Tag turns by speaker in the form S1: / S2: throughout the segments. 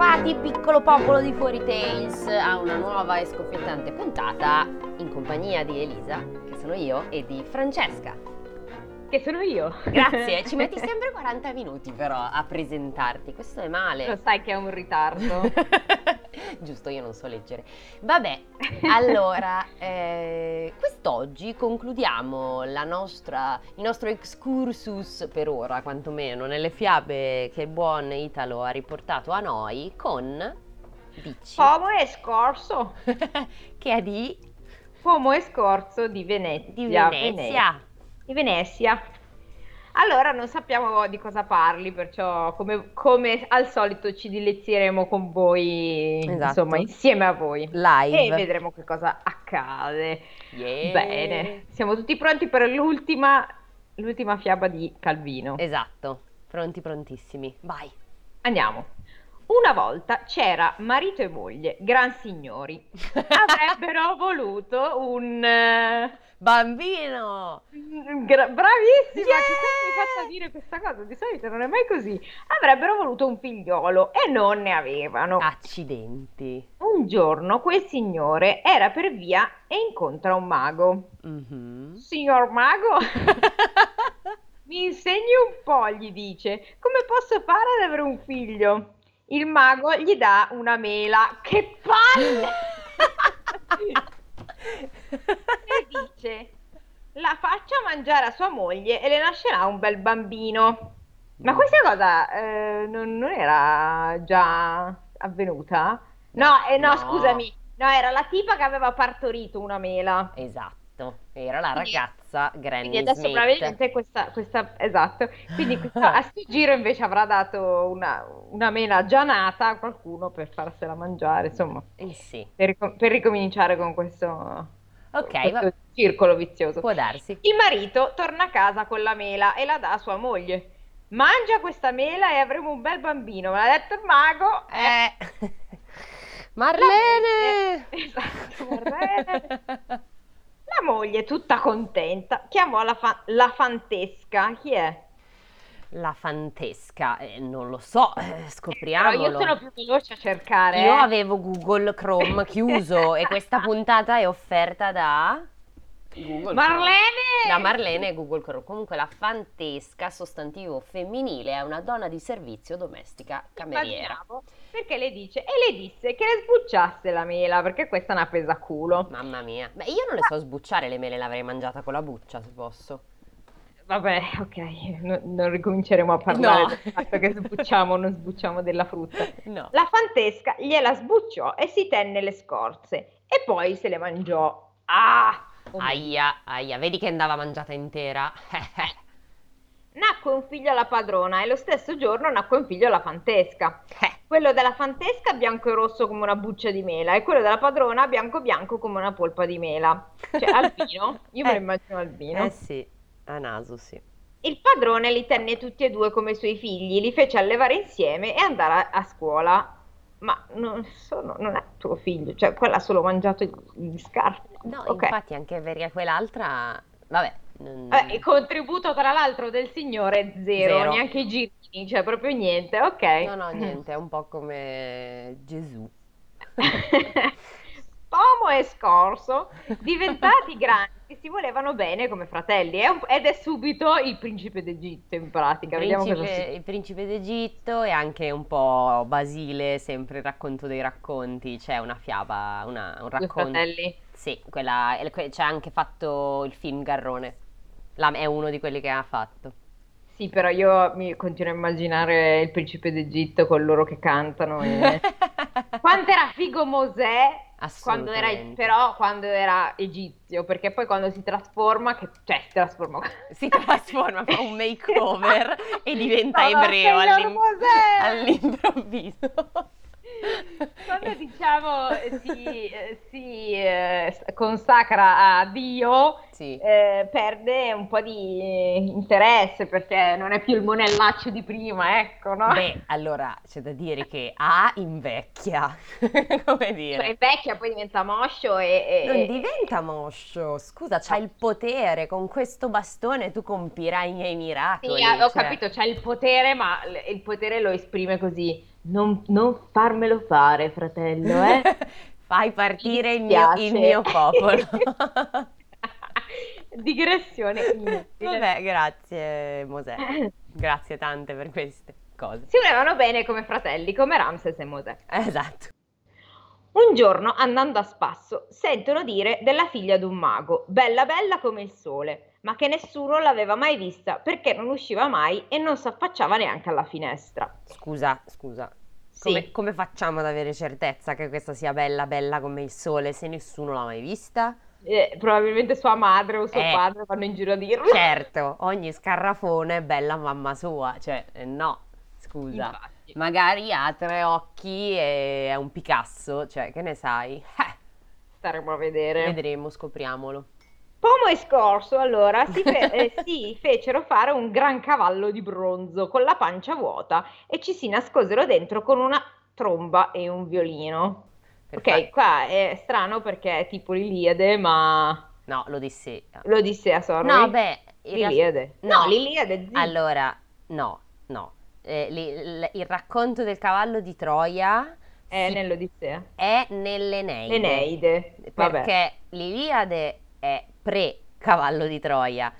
S1: Bentrovati piccolo popolo di Fuori Tales a una nuova e scoppiettante puntata in compagnia di Elisa, che sono io, e di Francesca.
S2: Che sono io.
S1: Grazie, ci metti sempre 40 minuti però a presentarti, questo è male.
S2: Lo sai che è un ritardo.
S1: Giusto, io non so leggere. Vabbè, allora, eh, quest'oggi concludiamo la nostra, il nostro excursus, per ora quantomeno, nelle fiabe che il buon Italo ha riportato a noi con... Dici?
S2: Pomo e scorso.
S1: che è di...
S2: Pomo e scorzo di Venezia.
S1: Di Venezia.
S2: Di Venezia. Allora non sappiamo di cosa parli, perciò come, come al solito ci dilezieremo con voi,
S1: Esatto.
S2: insomma, insieme a voi.
S1: Live.
S2: E vedremo che cosa accade.
S1: Yeah.
S2: Bene, siamo tutti pronti per l'ultima, l'ultima fiaba di Calvino.
S1: Esatto, pronti prontissimi. Vai.
S2: Andiamo. Una volta c'era marito e moglie, gran signori. Avrebbero voluto un... eh,
S1: Bambino!
S2: gra- bravissima!
S1: Yeah!
S2: Chissà che mi faccia dire questa cosa, di solito non è mai così. Avrebbero voluto un figliolo e non ne avevano.
S1: Accidenti.
S2: Un giorno quel signore era per via e incontra un mago.
S1: Mhm.
S2: Signor mago, mi insegni un po', gli dice, come posso fare ad avere un figlio? Il mago gli dà una mela. Che palle! e dice, la faccia mangiare a sua moglie e le nascerà un bel bambino. Ma questa cosa eh, non, non era già avvenuta? No, eh, no,
S1: No.
S2: scusami. No, era la tipa che aveva partorito una mela.
S1: Esatto, era la
S2: Quindi-
S1: ragazza Granny
S2: Quindi adesso
S1: Smith.
S2: probabilmente questa, questa esatto. Quindi questa- a sto giro invece avrà dato una, una mela già nata a qualcuno per farsela mangiare, insomma,
S1: Eh sì,
S2: per, per ricominciare con questo,
S1: ok,
S2: questo circolo vizioso.
S1: può darsi.
S2: Il marito torna a casa con la mela e la dà a sua moglie. Mangia questa mela e avremo un bel bambino, me l'ha detto il mago.
S1: Eh.
S2: La
S1: Marlene!
S2: Esatto, Marlene. La moglie, tutta contenta, chiamò la, fa- la fantesca. Chi è?
S1: La fantesca, eh, non lo so, eh,
S2: Però
S1: scopriamolo.
S2: io sono più veloce a cercare.
S1: Io
S2: eh.
S1: avevo Google Chrome chiuso e questa puntata è offerta da Google Chrome.
S2: Marlene!
S1: Da Marlene e Google Chrome. Comunque la fantesca, sostantivo femminile, è una donna di servizio domestica cameriera.
S2: Immaginavo, Perché le dice, e le disse che le sbucciasse la mela, perché questa è una pesa culo.
S1: Mamma mia. Beh, io non le so sbucciare le mele, l'avrei mangiata con la buccia, se posso.
S2: Vabbè, ok, no- non ricominceremo a parlare
S1: No.
S2: del fatto che sbucciamo o non sbucciamo della frutta.
S1: No.
S2: La fantesca gliela sbucciò e si tenne le scorze e poi se le mangiò. Ah! Come-
S1: Aia, aia, vedi che andava mangiata intera?
S2: Nacque un figlio alla padrona e lo stesso giorno nacque un figlio alla fantesca.
S1: Eh,
S2: Quello della fantesca bianco e rosso come una buccia di mela e quello della padrona bianco bianco come una polpa di mela. Cioè, albino, io me lo
S1: Eh.
S2: immagino albino.
S1: eh sì, a naso sì.
S2: Il padrone li tenne tutti e due come suoi figli, li fece allevare insieme e andare a, a scuola. Ma non, sono- non è tuo figlio, cioè quella ha solo mangiato gli, scarti.
S1: No,
S2: Ok.
S1: infatti anche perché quell'altra... Vabbè. non-
S2: Eh, il contributo tra l'altro del signore è zero,
S1: Zero.
S2: neanche i girini, cioè proprio niente, ok.
S1: No, no, niente, è un po' come Gesù.
S2: Pomo e Scorso, diventati grandi, che si volevano bene come fratelli, è un- ed è subito il principe d'Egitto in pratica,
S1: Il principe,
S2: si...
S1: il principe d'Egitto e anche un po' Basile, sempre il racconto dei racconti. C'è una fiaba, una- un racconto.
S2: fratelli.
S1: Sì, quella, que- c'è anche fatto il film Garrone. La- è uno di quelli che ha fatto.
S2: Sì, però io mi continuo a immaginare il principe d'Egitto con loro che cantano. E... Quanto era figo Mosè quando era, però quando era egizio, perché poi quando si trasforma, che, cioè si trasforma...
S1: Si trasforma, fa un makeover e diventa
S2: Sono
S1: ebreo all'im- all'improvviso.
S2: Quando diciamo si, eh, si, eh, consacra a Dio,
S1: Sì.
S2: eh, perde un po' di eh, interesse perché non è più il monellaccio di prima, ecco, no?
S1: Beh, allora c'è da dire che A invecchia, come
S2: Cioè,
S1: dire.
S2: invecchia, poi diventa moscio e... e-
S1: Non diventa moscio, scusa, c'hai il potere, con questo bastone tu compirai i miei miracoli.
S2: Sì, ho
S1: cioè-
S2: capito, c'ha il potere, ma il potere lo esprime così Non, non farmelo fare, fratello, eh?
S1: Fai partire il mio, il mio popolo.
S2: Digressione inutile.
S1: Vabbè, grazie Mosè. Grazie tante per queste cose.
S2: Si volevano bene come fratelli, come Ramses e Mosè.
S1: Esatto.
S2: Un giorno, andando a spasso, sentono dire della figlia d'un mago, bella bella come il sole, ma che nessuno l'aveva mai vista perché non usciva mai e non si affacciava neanche alla finestra.
S1: Scusa, scusa.
S2: Sì.
S1: Come, come facciamo ad avere certezza che questa sia bella bella come il sole se nessuno l'ha mai vista?
S2: Eh, probabilmente sua madre o suo
S1: Eh.
S2: padre vanno in giro a dirlo.
S1: Certo, ogni scarrafone è bella mamma sua, cioè eh, no, scusa.
S2: Infatti.
S1: Magari ha tre occhi e è un Picasso, cioè che ne sai? Eh,
S2: Staremo a vedere.
S1: vedremo, scopriamolo.
S2: Pomo e Scorso allora si, fe- eh, si fecero fare un gran cavallo di bronzo con la pancia vuota e ci si nascosero dentro con una tromba e un violino.
S1: Per
S2: Ok,
S1: fa-
S2: qua è strano perché è tipo l'Iliade, ma
S1: No, l'Odissea.
S2: l'Odissea, sorry.
S1: No, beh,
S2: L'Iliade.
S1: no.
S2: No, l'Iliade, sì.
S1: Allora, no, no. Eh, li- l- il racconto del cavallo di Troia
S2: È
S1: si-
S2: nell'Odissea.
S1: è nell'Eneide.
S2: L'Eneide. Vabbè.
S1: Perché l'Iliade è pre-cavallo di Troia.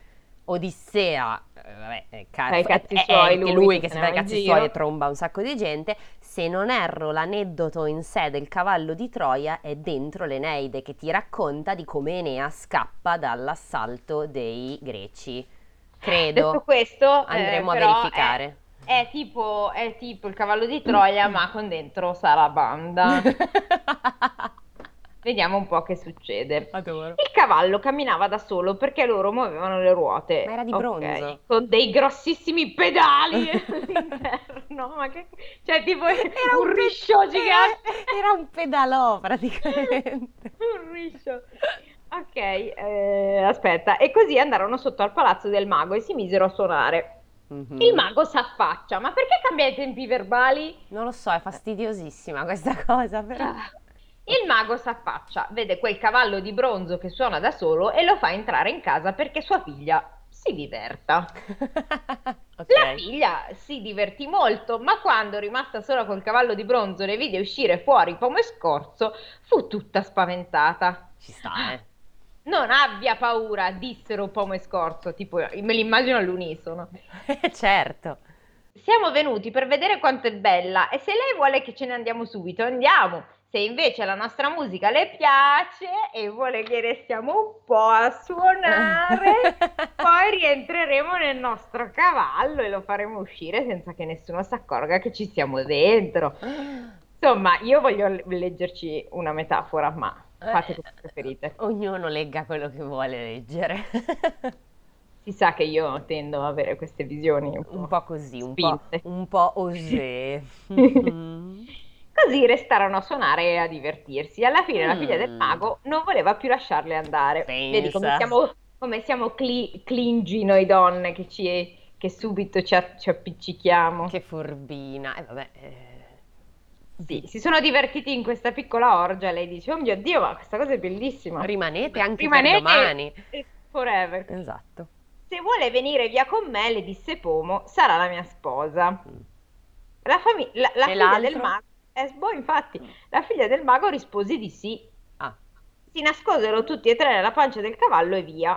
S1: Odissea, eh, vabbè, è, ca- è- è
S2: suoi,
S1: anche
S2: lui
S1: lui
S2: che
S1: si fa i cazzi suoi e tromba un sacco di gente. Se non erro, l'aneddoto in sé del cavallo di Troia è dentro l'Eneide che ti racconta di come Enea scappa dall'assalto dei greci. Credo.
S2: Detto questo, eh,
S1: Andremo a
S2: però,
S1: verificare.
S2: È, è tipo, è tipo il cavallo di Troia, ma con dentro Sarabanda. Vediamo un po' che succede.
S1: Adoro.
S2: Il cavallo camminava da solo perché loro muovevano le ruote.
S1: Ma era di
S2: Ok,
S1: bronzo.
S2: Con dei grossissimi pedali all'interno. Ma che... Cioè, tipo un,
S1: pe-
S2: riscio gigante.
S1: Era, era un pedalò praticamente.
S2: Un riscio. Ok, eh, aspetta. E così andarono sotto al palazzo del mago e si misero a suonare.
S1: Mhm.
S2: Il mago s'affaccia. Ma perché cambia i tempi verbali?
S1: Non lo so, è fastidiosissima questa cosa, però.
S2: Il mago s'affaccia, vede quel cavallo di bronzo che suona da solo e lo fa entrare in casa perché sua figlia si diverta. La
S1: ok.
S2: figlia si divertì molto, ma quando, rimasta sola col cavallo di bronzo, le vide uscire fuori Pomo e Scorzo, fu tutta spaventata.
S1: Ci sta, eh.
S2: Non abbia paura, dissero Pomo e Scorzo, tipo me l'immagino all'unisono.
S1: certo.
S2: Siamo venuti per vedere quanto è bella e se lei vuole che ce ne andiamo subito, andiamo. Se invece la nostra musica le piace e vuole che restiamo un po' a suonare, poi rientreremo nel nostro cavallo e lo faremo uscire senza che nessuno si accorga che ci siamo dentro. Insomma, io voglio le- leggerci una metafora, ma fate come preferite.
S1: Ognuno legga quello che vuole leggere.
S2: Si sa che io tendo ad avere queste visioni un po'.
S1: un po' così, un po', un po' osé.
S2: Così restarono a suonare e a divertirsi. Alla fine la figlia del
S1: Mm.
S2: mago non voleva più lasciarle andare. Vedi come
S1: Pensa.
S2: siamo, come siamo cli- clingy noi donne che, ci- che subito ci, a- ci appiccichiamo.
S1: Che furbina. E vabbè. eh,
S2: Sì, si sono divertiti in questa piccola orgia. Lei dice: Oh mio Dio, ma questa cosa è bellissima.
S1: Rimanete anche
S2: Rimanete
S1: per domani.
S2: forever.
S1: Esatto.
S2: Se vuole venire via con me, le disse Pomo, sarà la mia sposa.
S1: Mm.
S2: La, fami- la- la figlia del mago, eh, boh, infatti, la figlia del mago rispose di sì.
S1: Ah,
S2: Si nascosero tutti e tre nella pancia del cavallo e via.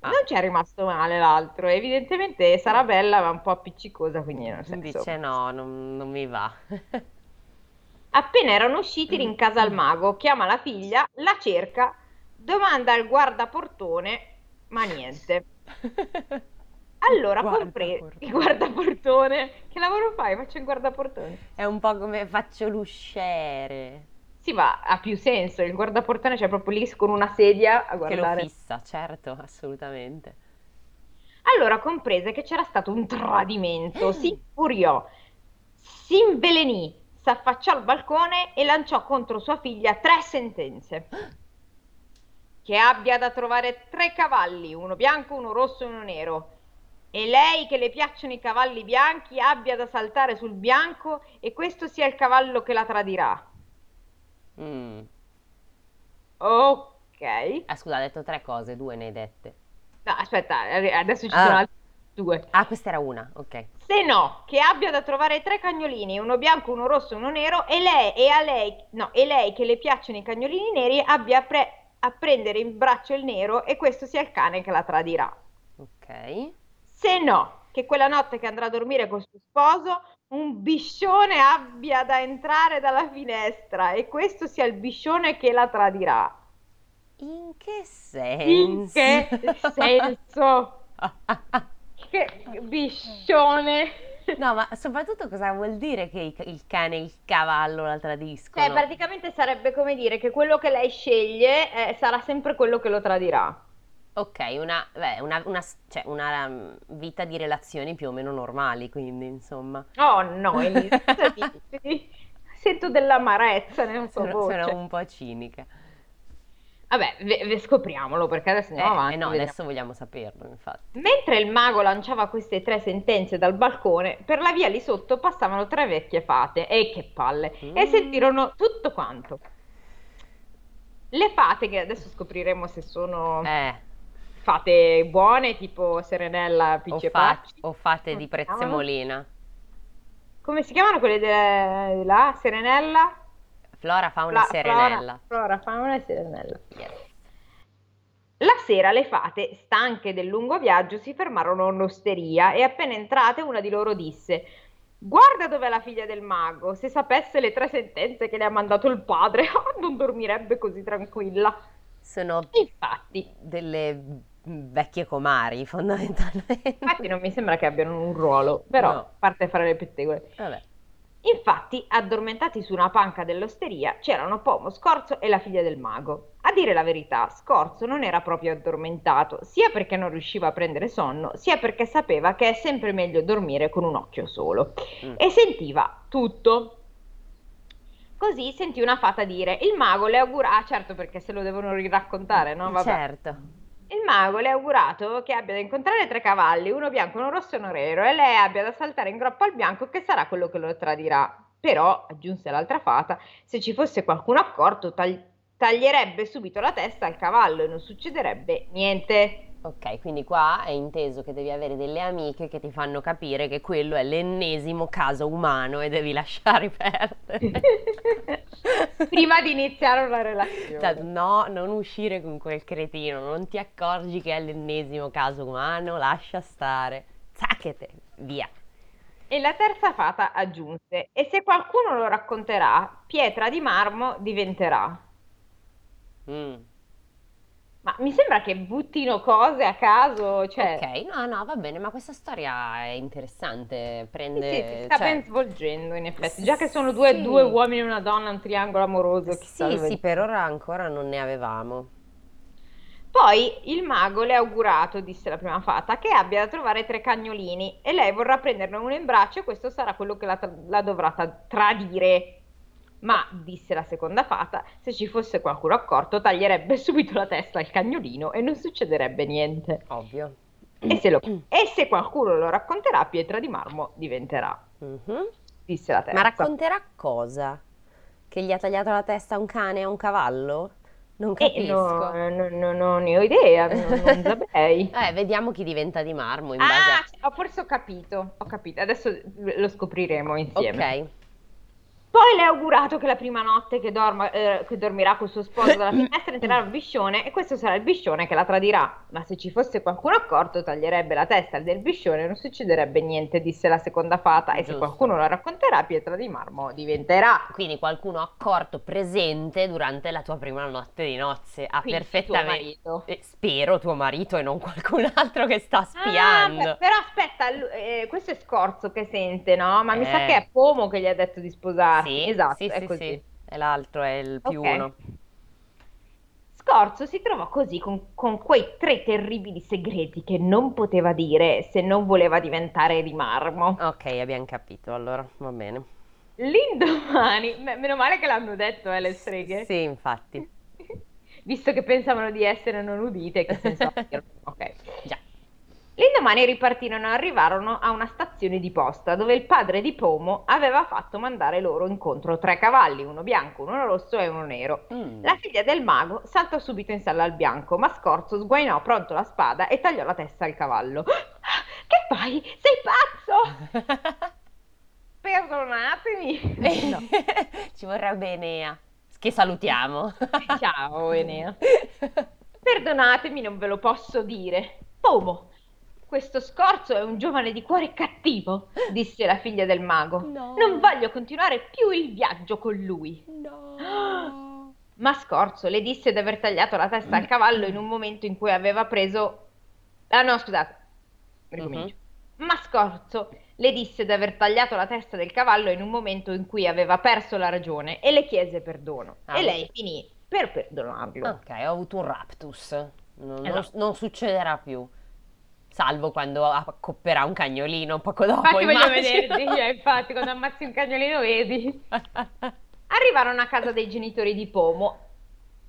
S1: Ah.
S2: Non ci è rimasto male l'altro. Evidentemente sarà bella, ma un po' appiccicosa, quindi senso.
S1: dice no, non, non mi va.
S2: Appena erano usciti, rincasa il mago, chiama la figlia, la cerca, domanda al guardaportone, ma niente. Allora compre
S1: Guardaportone.
S2: il guardaportone. Che lavoro fai? Faccio il guardaportone.
S1: È un po' come faccio l'usciere.
S2: Sì, ma ha più senso. Il guardaportone c'è proprio lì con una sedia a
S1: Che lo
S2: guardare.
S1: fissa, certo, assolutamente.
S2: Allora comprese che c'era stato un tradimento, si infuriò, si invelenì, s'affacciò al balcone e lanciò contro sua figlia tre sentenze. Che abbia da trovare tre cavalli, uno bianco, uno rosso e uno nero. E lei che le piacciono i cavalli bianchi abbia da saltare sul bianco e questo sia il cavallo che la tradirà.
S1: Mm.
S2: Ok.
S1: Ah, scusa, ha detto tre cose, due ne hai dette.
S2: No, aspetta, adesso ci
S1: Ah.
S2: sono altri. due.
S1: Ah, questa era una, ok.
S2: Se no, che abbia da trovare tre cagnolini, uno bianco, uno rosso e uno nero, e lei, e a lei, no, e lei che le piacciono i cagnolini neri abbia a, pre- a prendere in braccio il nero e questo sia il cane che la tradirà.
S1: Ok.
S2: Se no, che quella notte che andrà a dormire col suo sposo, un biscione abbia da entrare dalla finestra e questo sia il biscione che la tradirà.
S1: In che senso?
S2: In che senso? Che biscione!
S1: No, ma soprattutto cosa vuol dire che il cane e il cavallo la tradiscono?
S2: Cioè, praticamente sarebbe come dire che quello che lei sceglie eh, sarà sempre quello che lo tradirà.
S1: Ok, una, beh, una, una s- cioè, una um, vita di relazioni più o meno normali, quindi insomma.
S2: Oh no, Elisa, cosa dici? Sento dell'amarezza nella sua
S1: Sono,
S2: voce.
S1: sono un po' cinica.
S2: Vabbè, ve- ve- scopriamolo perché adesso
S1: Eh,
S2: andiamo
S1: eh
S2: avanti.
S1: no,
S2: vediamo.
S1: adesso vogliamo saperlo, infatti.
S2: Mentre il mago lanciava queste tre sentenze dal balcone, per la via lì sotto passavano tre vecchie fate, e che palle, e
S1: Mm.
S2: sentirono tutto quanto. Le fate, che adesso scopriremo se sono
S1: Eh,
S2: fate buone, tipo Serenella,
S1: o,
S2: e
S1: fa-
S2: Pacci.
S1: o fate
S2: Come
S1: di prezzemolina.
S2: Come si chiamano quelle de- là? Serenella?
S1: Flora fa una
S2: Fla-
S1: serenella.
S2: Flora, Flora, fauna e Serenella.
S1: Yes.
S2: La sera le fate, stanche del lungo viaggio, si fermarono all'osteria e appena entrate una di loro disse Guarda dov'è la figlia del mago, se sapesse le tre sentenze che le ha mandato il padre, non dormirebbe così tranquilla.
S1: Sono
S2: Infatti,
S1: delle vecchie comari, fondamentalmente.
S2: infatti non mi sembra che abbiano un ruolo, però
S1: No.
S2: a parte fare le pettegole.
S1: Vabbè.
S2: Infatti, addormentati su una panca dell'osteria, c'erano Pomo, Scorzo e la figlia del mago. A dire la verità, Scorzo non era proprio addormentato, sia perché non riusciva a prendere sonno, sia perché sapeva che è sempre meglio dormire con un occhio solo.
S1: Mm.
S2: E sentiva tutto. Così sentì una fata dire: Il mago le augura. Ah, certo, perché se lo devono riraccontare, no? Vabbè.
S1: Certo.
S2: Il mago le ha augurato che abbia da incontrare tre cavalli, uno bianco, uno rosso e uno nero, e lei abbia da saltare in groppa al bianco che sarà quello che lo tradirà. Però, aggiunse l'altra fata, se ci fosse qualcuno accorto, tagli- taglierebbe subito la testa al cavallo e non succederebbe niente.
S1: Ok, quindi qua è inteso che devi avere delle amiche che ti fanno capire che quello è l'ennesimo caso umano e devi lasciare perdere.
S2: Prima di iniziare una relazione.
S1: Cioè, no, non uscire con quel cretino, non ti accorgi che è l'ennesimo caso umano, lascia stare. Zacchete, via.
S2: E la terza fata aggiunse: E se qualcuno lo racconterà, pietra di marmo diventerà.
S1: Mm.
S2: Ma mi sembra che buttino cose a caso, cioè.
S1: Ok, no, no, va bene, ma questa storia è interessante,
S2: Sì,
S1: prende...
S2: sì, si sta
S1: cioè-
S2: ben svolgendo in effetti. Già che sono due,
S1: Sì.
S2: due uomini e una donna, un triangolo amoroso. chissà
S1: Sì,
S2: dove-
S1: sì, per ora ancora non ne avevamo.
S2: Poi il mago le ha augurato, disse la prima fata, che abbia da trovare tre cagnolini e lei vorrà prenderne uno in braccio e questo sarà quello che la, tra- la dovrà ta- tradire. Ma, disse la seconda fata, se ci fosse qualcuno accorto taglierebbe subito la testa al cagnolino e non succederebbe niente.
S1: Ovvio.
S2: E se, lo- e se qualcuno lo racconterà, pietra di marmo diventerà,
S1: Mhm.
S2: disse la terza.
S1: Ma racconterà cosa? Che gli ha tagliato la testa a un cane e a un cavallo? Non
S2: Eh,
S1: capisco.
S2: no, no, no, non ne ho idea, non, non saprei.
S1: Eh, vediamo chi diventa di marmo in base
S2: Ah, ho- forse ho capito, ho capito. Adesso lo scopriremo
S1: a...
S2: insieme.
S1: Ok.
S2: Poi le ha augurato che la prima notte che, dorma- eh, che dormirà col suo sposo dalla finestra entrerà un biscione e questo sarà il biscione che la tradirà. Ma se ci fosse qualcuno accorto, taglierebbe la testa del biscione e non succederebbe niente, disse la seconda fata. E se
S1: Giusto.
S2: qualcuno la racconterà, pietra di marmo diventerà.
S1: Quindi qualcuno accorto presente durante la tua prima notte di nozze ha
S2: Quindi
S1: perfettamente...
S2: tuo marito.
S1: Eh, spero tuo marito e non qualcun altro che sta
S2: Ah,
S1: spiando.
S2: beh, però aspetta, eh, questo è Scorzo che sente, no? Ma mi sa
S1: Eh.
S2: che è Pomo che gli ha detto di sposarsi.
S1: Sì,
S2: esatto,
S1: sì,
S2: è
S1: sì,
S2: così.
S1: sì. E l'altro è il più
S2: Ok.
S1: uno.
S2: Scorzo si trovò così con, con quei tre terribili segreti che non poteva dire se non voleva diventare di marmo.
S1: Ok, abbiamo capito, allora, va bene.
S2: L'indomani, me- meno male che l'hanno detto, eh, le streghe.
S1: Sì, infatti.
S2: Visto che pensavano di essere non udite, che senso? Ok.
S1: Già.
S2: L'indomani ripartirono e arrivarono a una stazione di posta dove il padre di Pomo aveva fatto mandare loro incontro tre cavalli, uno bianco, uno rosso e uno nero.
S1: Mm.
S2: La figlia del mago saltò subito in sella al bianco, ma Scorzo sguainò pronto la spada e tagliò la testa al cavallo. Che fai? Sei pazzo? Perdonatemi. No.
S1: Ci vorrebbe Enea, che salutiamo.
S2: Ciao Enea. Perdonatemi, non ve lo posso dire. Pomo, questo scorzo è un giovane di cuore cattivo, disse la figlia del mago.
S1: No.
S2: Non voglio continuare più il viaggio con lui.
S1: No.
S2: Ma Scorzo le disse di aver tagliato la testa al cavallo in un momento in cui aveva preso... Ah no, scusate, ricomincio. Ma Scorzo le disse di aver tagliato la testa del cavallo in un momento in cui aveva perso la ragione e le chiese perdono.
S1: Ah.
S2: E lei finì per perdonarlo.
S1: Ok, ho avuto un raptus. Non, non-
S2: Esatto.
S1: non succederà più. Salvo quando accopperà un cagnolino poco dopo.
S2: Infatti voglio
S1: immagino.
S2: vederti, eh, infatti quando ammazzi un cagnolino vedi. Arrivarono a casa dei genitori di Pomo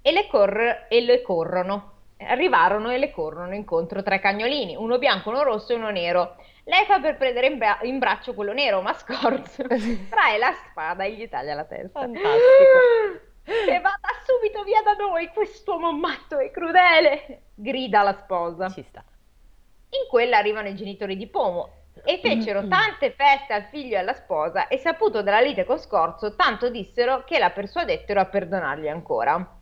S2: e le, cor- e le corrono. Arrivarono e le corrono incontro tre cagnolini, uno bianco, uno rosso e uno nero. Lei fa per prendere in, bra- in braccio quello nero, ma Scorzo trae la spada e gli taglia la testa.
S1: Fantastico.
S2: E vada subito via da noi, quest'uomo matto e crudele! grida la sposa.
S1: Ci sta.
S2: In quella arrivano i genitori di Pomo e fecero tante feste al figlio e alla sposa e saputo della lite con Scorzo, tanto dissero che la persuadettero a perdonargli ancora.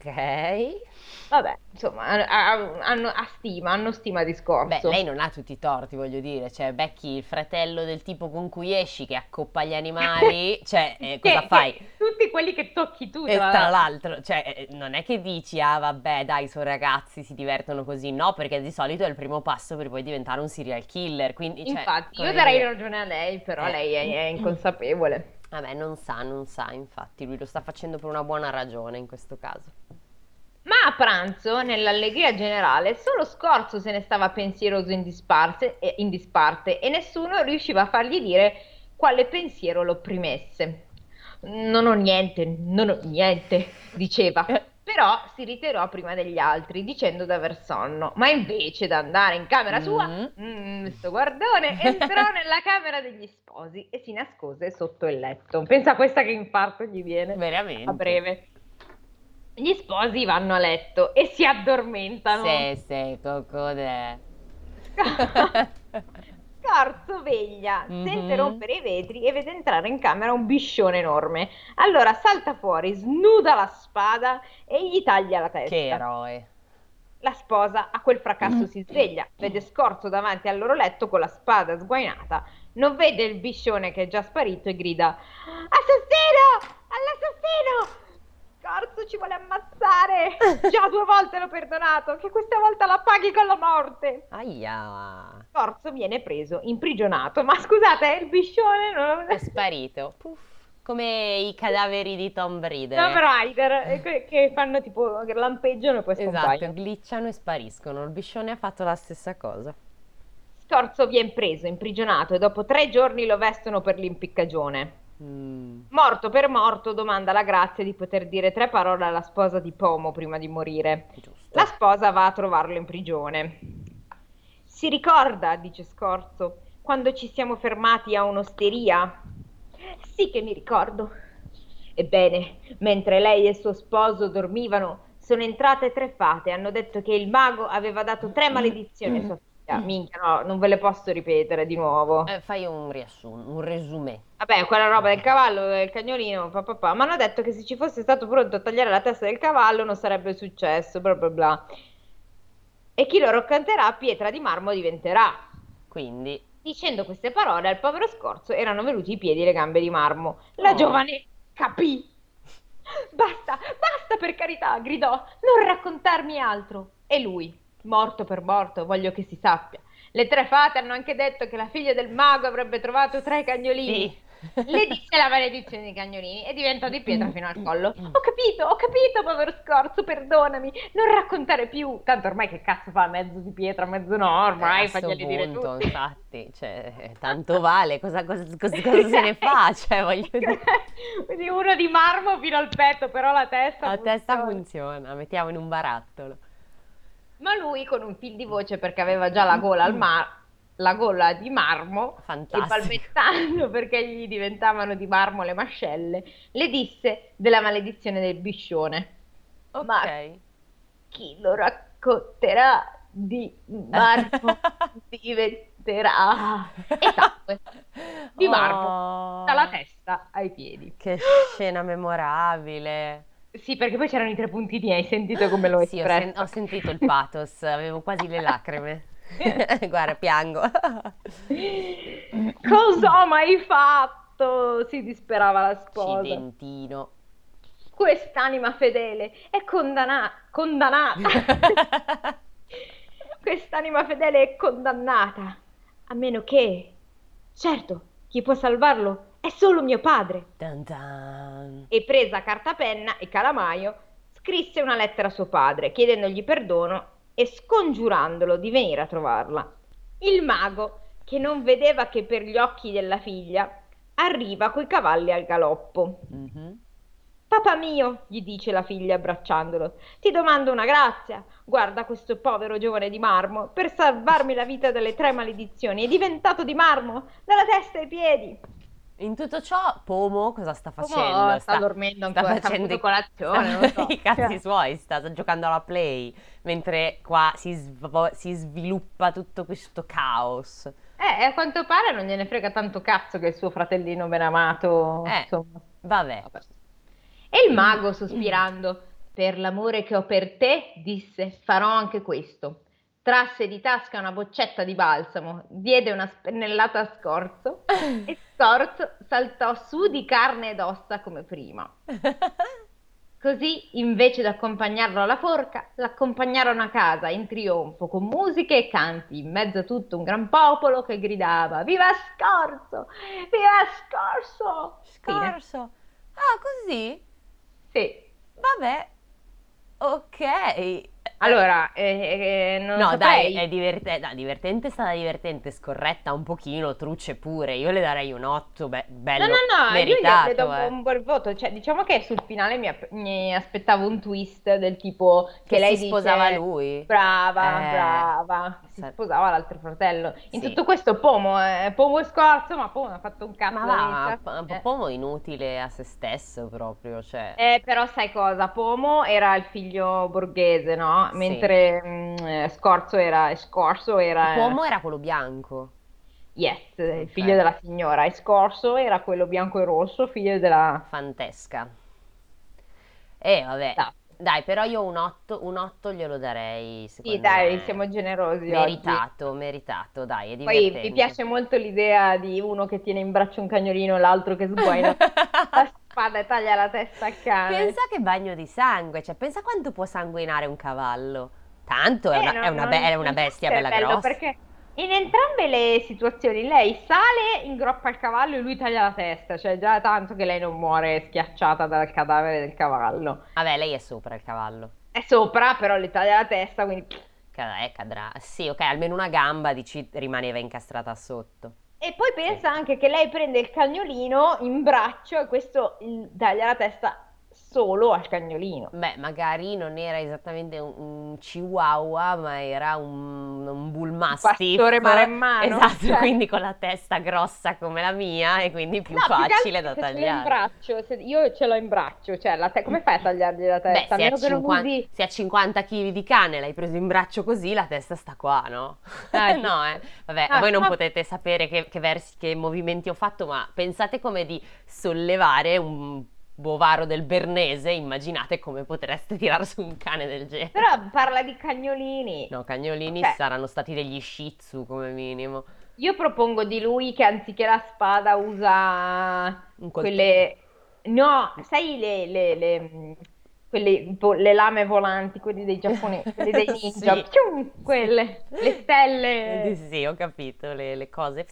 S1: Ok.
S2: Vabbè, insomma, ha- ha- hanno, ha stima, hanno stima di
S1: Beh, lei non ha tutti i torti, voglio dire. Cioè, becchi il fratello del tipo con cui esci che accoppa gli animali. Cioè, eh, cosa
S2: Che-
S1: fai?
S2: che tutti quelli che tocchi tu,
S1: E
S2: tra
S1: tra
S2: l'altro.
S1: l'altro, cioè, eh, non è che dici, ah vabbè, dai, sono ragazzi, si divertono così. No, perché di solito è il primo passo per poi diventare un serial killer. Quindi, cioè,
S2: Infatti,
S1: come
S2: io darei
S1: dire-
S2: ragione a lei, però
S1: Eh.
S2: lei è, è inconsapevole.
S1: Vabbè, non sa, non sa, infatti, lui lo sta facendo per una buona ragione in questo caso.
S2: Ma a pranzo, nell'allegria generale, solo Scorzo se ne stava pensieroso in disparte, e, in disparte e nessuno riusciva a fargli dire quale pensiero lo opprimesse. Non ho niente, non ho niente, diceva. Però si ritirò prima degli altri, dicendo d'aver sonno. Ma invece d'andare in camera sua,
S1: Mm.
S2: mm, sto guardone, entrò nella camera degli sposi e si nascose sotto il letto. Pensa a questa che infarto gli viene
S1: Veramente.
S2: a breve. Gli sposi vanno a letto e si addormentano.
S1: Sì, sì, cocodè.
S2: Scorzo veglia, sente
S1: Mhm.
S2: rompere i vetri e vede entrare in camera un biscione enorme. Allora salta fuori, snuda la spada e gli taglia la testa.
S1: Che eroe.
S2: La sposa a quel fracasso si sveglia, vede Scorzo davanti al loro letto con la spada sguainata, non vede il biscione che è già sparito e grida Assassino! All'assassino! Scorzo ci vuole ammazzare! Già due volte l'ho perdonato, che questa volta la paghi con la morte!
S1: Aia.
S2: Scorzo viene preso, imprigionato, ma scusate, il biscione non...
S1: È sparito. Puff. Come i cadaveri di Tom Raider.
S2: Tomb Raider, che, che fanno tipo, che lampeggiano e poi
S1: Esatto,
S2: scompaiono.
S1: glitchano e spariscono. Il biscione ha fatto la stessa cosa.
S2: Scorzo viene preso, imprigionato e dopo tre giorni lo vestono per l'impiccagione.
S1: Mm.
S2: Morto per morto domanda la grazia di poter dire tre parole alla sposa di Pomo prima di morire.
S1: Giusto.
S2: La sposa va a trovarlo in prigione. Si ricorda, dice Scorzo, quando ci siamo fermati a un'osteria? Sì che mi ricordo. Ebbene, mentre lei e suo sposo dormivano, sono entrate tre fate e hanno detto che il mago aveva dato tre maledizioni a sua figlia. Minchia, no, non ve le posso ripetere di nuovo.
S1: Eh, fai un riassunto, un resumé.
S2: Vabbè, quella roba del cavallo, del cagnolino, pa, pa, pa. Ma hanno detto che se ci fosse stato pronto a tagliare la testa del cavallo non sarebbe successo, bla bla bla. E chi lo racconterà, pietra di marmo diventerà.
S1: Quindi,
S2: Dicendo queste parole al povero Scorzo erano venuti i piedi e le gambe di marmo. La
S1: Oh.
S2: giovane capì. Basta, basta per carità, gridò, non raccontarmi altro. E lui, morto per morto, voglio che si sappia. Le tre fate hanno anche detto che la figlia del mago avrebbe trovato tre cagnolini.
S1: sì.
S2: Le disse la maledizione dei cagnolini e diventò di pietra fino al collo. Ho capito, ho capito, povero Scorzo, perdonami, non raccontare più. Tanto ormai che cazzo fa mezzo di pietra, mezzo no, ormai
S1: Eh,
S2: faglieli dire tutti.
S1: infatti, cioè, tanto vale, cosa, cosa- cosa- cosa se ne fa? Cioè, voglio dire,
S2: Quindi uno di marmo fino al petto, però la testa
S1: la testa
S2: funziona.
S1: funziona, mettiamo in un barattolo.
S2: Ma lui con un fil di voce perché aveva già la gola al mar- la gola di marmo e
S1: Fantastico.
S2: balbettando perché gli diventavano di marmo le mascelle, le disse della maledizione del biscione.
S1: Ok.
S2: Ma chi lo racconterà di marmo ah, e tacque di marmo
S1: Oh,
S2: dalla testa ai piedi.
S1: che scena memorabile.
S2: Sì, perché poi c'erano i tre puntini, hai sentito come l'ho
S1: Sì, ho, sen-
S2: espresso?
S1: ho sentito il pathos, avevo quasi le lacrime. Guarda, piango.
S2: Cosa ho mai fatto? Si disperava la sposa.
S1: Accidentino.
S2: Quest'anima fedele è condanna- condannata. Quest'anima fedele è condannata. A meno che... Certo, chi può salvarlo è solo mio padre.
S1: Dun dun.
S2: E presa cartapenna e calamaio, scrisse una lettera a suo padre, chiedendogli perdono e scongiurandolo di venire a trovarla. Il mago, che non vedeva che per gli occhi della figlia, arriva coi cavalli al galoppo.
S1: Mhm.
S2: Papà mio, gli dice la figlia abbracciandolo, ti domando una grazia. Guarda questo povero giovane di marmo, per salvarmi la vita dalle tre maledizioni, è diventato di marmo, dalla testa ai piedi.
S1: In tutto ciò, Pomo cosa sta
S2: Pomo
S1: facendo?
S2: sta dormendo
S1: sta
S2: ancora, sta
S1: facendo
S2: facendo colazione,
S1: sta-
S2: non so.
S1: i cazzi
S2: Cioè.
S1: suoi, sta giocando alla play, mentre qua si, sv- si sviluppa tutto questo caos.
S2: Eh, a quanto pare non gliene frega tanto cazzo che il suo fratellino ben amato,
S1: Eh.
S2: insomma.
S1: Vabbè,
S2: Vabbè. E il mago, sospirando, per l'amore che ho per te, disse, farò anche questo. Trasse di tasca una boccetta di balsamo, diede una spennellata a Scorzo e Scorzo saltò su di carne ed ossa come prima. Così, invece di accompagnarlo alla forca, l'accompagnarono a casa in trionfo con musiche e canti, in mezzo a tutto un gran popolo che gridava Viva Scorzo! Viva Scorzo! Fine.
S1: scorso. Ah, così?
S2: Sì.
S1: Vabbè, ok.
S2: Allora, eh, eh, non
S1: No,
S2: saprei.
S1: dai, è divertente, no, divertente è stata divertente, scorretta un pochino, truce pure. Io le darei un 8, be- bello,
S2: No, no, no, io gli
S1: meritato,
S2: do
S1: eh.
S2: un buon voto. Cioè, diciamo che sul finale mi, app- mi aspettavo un twist del tipo che,
S1: Che
S2: lei
S1: si sposava
S2: dice,
S1: lui.
S2: Brava,
S1: Eh,
S2: brava. Si
S1: sa-
S2: sposava l'altro fratello. In
S1: Sì.
S2: tutto questo Pomo, è Pomo è scorzo, ma Pomo ha fatto un cazzo
S1: Ma va,
S2: all'inizio.
S1: un
S2: Eh.
S1: po' inutile a se stesso proprio, cioè.
S2: Eh, però sai cosa? Pomo era il figlio borghese, no?
S1: Sì.
S2: Mentre mm, eh, Scorzo era, Scorzo era...
S1: L'uomo era quello bianco.
S2: Yes, il
S1: Ok.
S2: figlio della signora. E Scorso era quello bianco e rosso, figlio della...
S1: Fantesca. E vabbè,
S2: Esatto.
S1: dai, però io un 8, un 8 glielo darei,
S2: Sì, dai,
S1: me.
S2: siamo generosi oggi.
S1: Meritato, meritato, dai,
S2: Poi mi piace molto l'idea di uno che tiene in braccio un cagnolino e l'altro che sguaina spada e taglia la testa al cane.
S1: Pensa che bagno di sangue, cioè pensa quanto può sanguinare un cavallo. Tanto è
S2: Eh,
S1: una,
S2: non-
S1: è una be- è una bestia bella grossa.
S2: Perché in entrambe le situazioni lei sale, ingroppa il cavallo e lui taglia la testa, cioè già tanto che lei non muore schiacciata dal cadavere del cavallo.
S1: Vabbè, lei è sopra il cavallo.
S2: È sopra, però le taglia la testa, quindi...
S1: Eh, cadrà. Sì, ok, almeno una gamba dici rimaneva incastrata sotto.
S2: E poi pensa anche che lei prende il cagnolino in braccio e questo il- taglia la testa solo al cagnolino.
S1: Beh, magari non era esattamente un, un chihuahua, ma era un, un bull mastiff.
S2: pastore maremmano,
S1: Esatto,
S2: cioè.
S1: quindi con la testa grossa come la mia e quindi più
S2: No, più
S1: facile
S2: altro
S1: da tagliare.
S2: braccio, se- io ce l'ho in braccio, cioè la te- come fai a tagliargli la
S1: Beh,
S2: testa? A
S1: se ha,
S2: meno che non
S1: 50,
S2: usi...
S1: se ha 50 kg di cane, l'hai preso in braccio così, la testa sta qua, no?
S2: Ah,
S1: no, eh. Vabbè,
S2: Ah,
S1: voi non
S2: ma-
S1: potete sapere che, che versi, che movimenti ho fatto, ma pensate come di sollevare un bovaro del Bernese, immaginate come potreste tirare su un cane del genere.
S2: Però parla di cagnolini.
S1: No, cagnolini
S2: Cioè-
S1: saranno stati degli shih tzu come minimo.
S2: Io propongo di lui che anziché la spada usa quelle... No, sai le, le, le, quelle le lame volanti, quelli dei giapponesi, quelli dei ninja,
S1: Sì.
S2: Pium, quelle, le stelle.
S1: Sì, sì, ho capito le, le cose.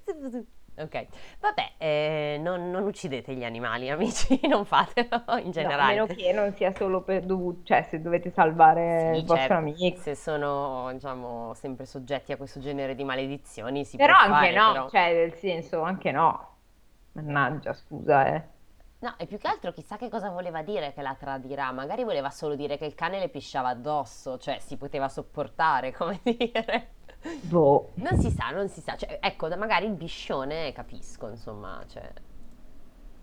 S1: Ok, vabbè, eh, non, non uccidete gli animali, amici, non fatelo in
S2: No, a
S1: generale.
S2: meno che non sia solo per dovuto, cioè se dovete salvare
S1: Sì,
S2: il vostro
S1: certo,
S2: amico.
S1: se sono, diciamo, sempre soggetti a questo genere di maledizioni, si
S2: Però
S1: può
S2: anche
S1: fare,
S2: no,
S1: però.
S2: cioè nel senso anche no. Mannaggia, scusa, eh.
S1: No, e più che altro chissà che cosa voleva dire che la tradirà, magari voleva solo dire che il cane le pisciava addosso, cioè si poteva sopportare, come dire.
S2: Boh.
S1: Non si sa, non si sa, cioè, ecco, magari il biscione capisco, insomma, cioè...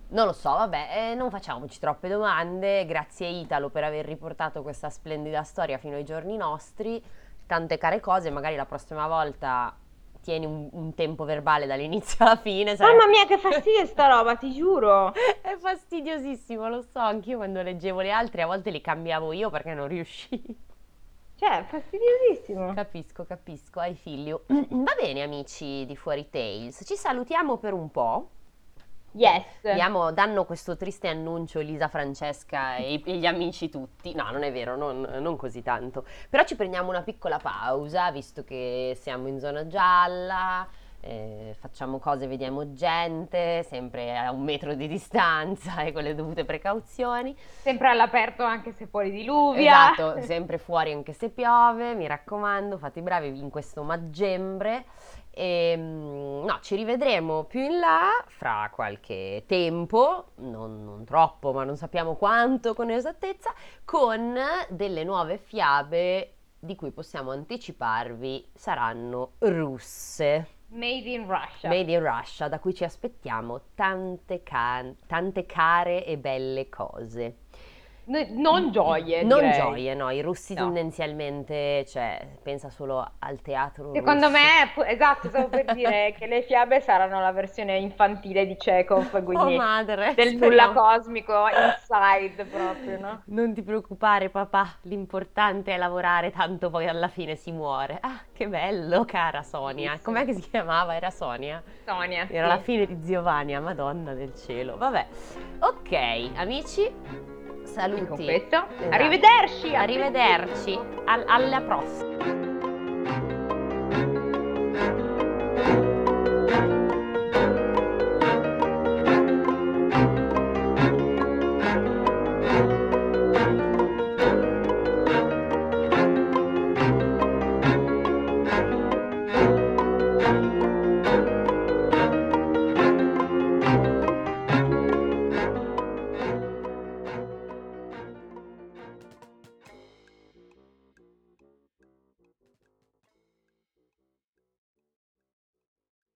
S1: Non lo so, vabbè, eh, non facciamoci troppe domande, grazie Italo per aver riportato questa splendida storia fino ai giorni nostri, tante care cose, magari la prossima volta tieni un, un tempo verbale dall'inizio alla fine. sarebbe-
S2: Mamma mia, che fastidio sta roba, ti giuro.
S1: È fastidiosissimo, lo so, anch'io quando leggevo le altre a volte li cambiavo io perché non riuscivo.
S2: Cioè, fastidiosissimo.
S1: Capisco, capisco, hai figlio. Va bene amici di Fuori Tales, ci salutiamo per un po'.
S2: Yes.
S1: Diamo, danno questo triste annuncio Elisa, Francesca e, e gli amici tutti. No, non è vero, non, non così tanto. Però ci prendiamo una piccola pausa, visto che siamo in zona gialla, eh, facciamo cose, vediamo gente, sempre a un metro di distanza e con le dovute precauzioni.
S2: Sempre all'aperto anche se fuori diluvia.
S1: Esatto, sempre fuori anche se piove, mi raccomando, fate i bravi in questo maggembre. E, mm, no, ci rivedremo più in là fra qualche tempo, non, non troppo, ma non sappiamo quanto con esattezza, con delle nuove fiabe di cui possiamo anticiparvi saranno russe.
S2: Made in Russia.
S1: Made in Russia, da cui ci aspettiamo tante, ca- tante care e belle cose.
S2: No- non gioie,
S1: Non
S2: direi.
S1: gioie, no, i russi
S2: No.
S1: tendenzialmente, cioè, pensa solo al teatro
S2: Secondo
S1: russo.
S2: me, esatto, stavo per dire che le fiabe saranno la versione infantile di Chekhov,
S1: Oh
S2: quindi
S1: madre,
S2: del
S1: speriamo.
S2: nulla cosmico, inside proprio, no?
S1: Non ti preoccupare papà, l'importante è lavorare, tanto poi alla fine si muore. Ah, che bello, cara Sonia. Com'è che si chiamava? Era Sonia?
S2: Sonia.
S1: Era
S2: sì.
S1: la fine di Giovanni, madonna del cielo. Vabbè, ok, amici, saluti. Esatto.
S2: arrivederci!
S1: Arrivederci, Al- alla prossima.